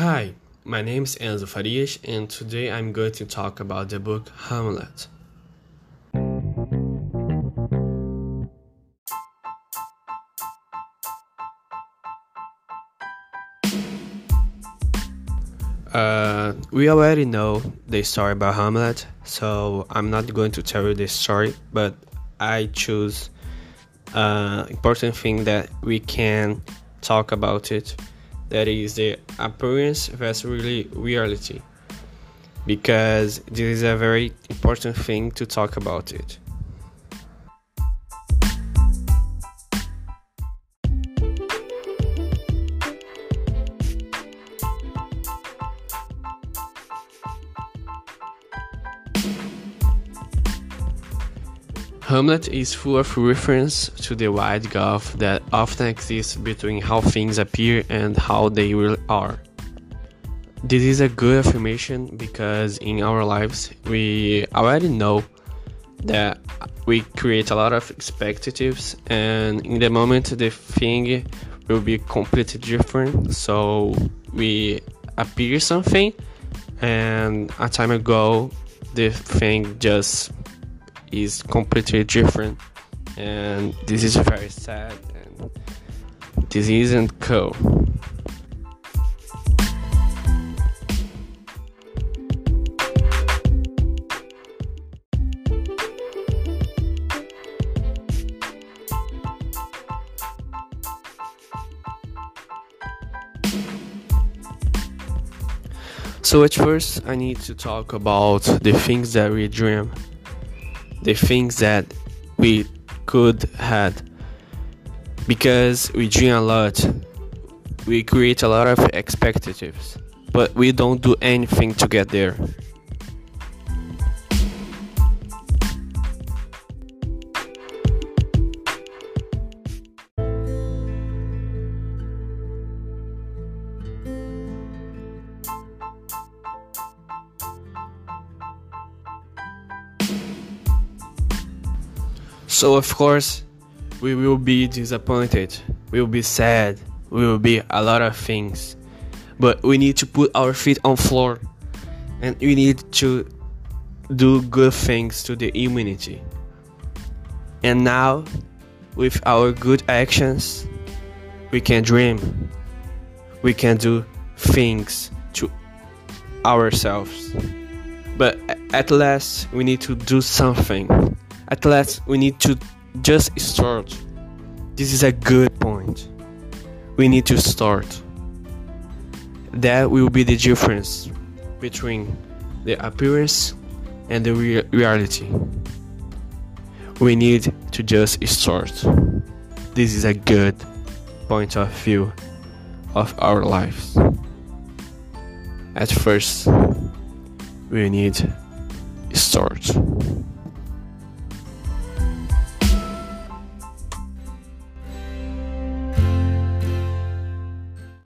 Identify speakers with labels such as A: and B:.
A: Hi, my name is Enzo Farias, and today I'm going to talk about the book Hamlet. Uh, we already know the story about Hamlet, so I'm not going to tell you the story, but I choose uh, important thing that we can talk about it. That is the appearance versus really reality, because this is a very important thing to talk about it. Hamlet is full of reference to the wide gulf that often exists between how things appear and how they really are. This is a good affirmation because in our lives we already know that we create a lot of expectations and in the moment the thing will be completely different so we appear something and a time ago the thing just is completely different. And this is very sad and this isn't cool. So at first I need to talk about the things that we dream the things that we could had. Because we dream a lot we create a lot of expectations but we don't do anything to get there So, of course, we will be disappointed, we will be sad, we will be a lot of things. But we need to put our feet on floor and we need to do good things to the humanity. And now, with our good actions, we can dream. We can do things to ourselves. But at last, we need to do something at last, we need to just start. This is a good point. We need to start. That will be the difference between the appearance and the re- reality. We need to just start. This is a good point of view of our lives. At first, we need start.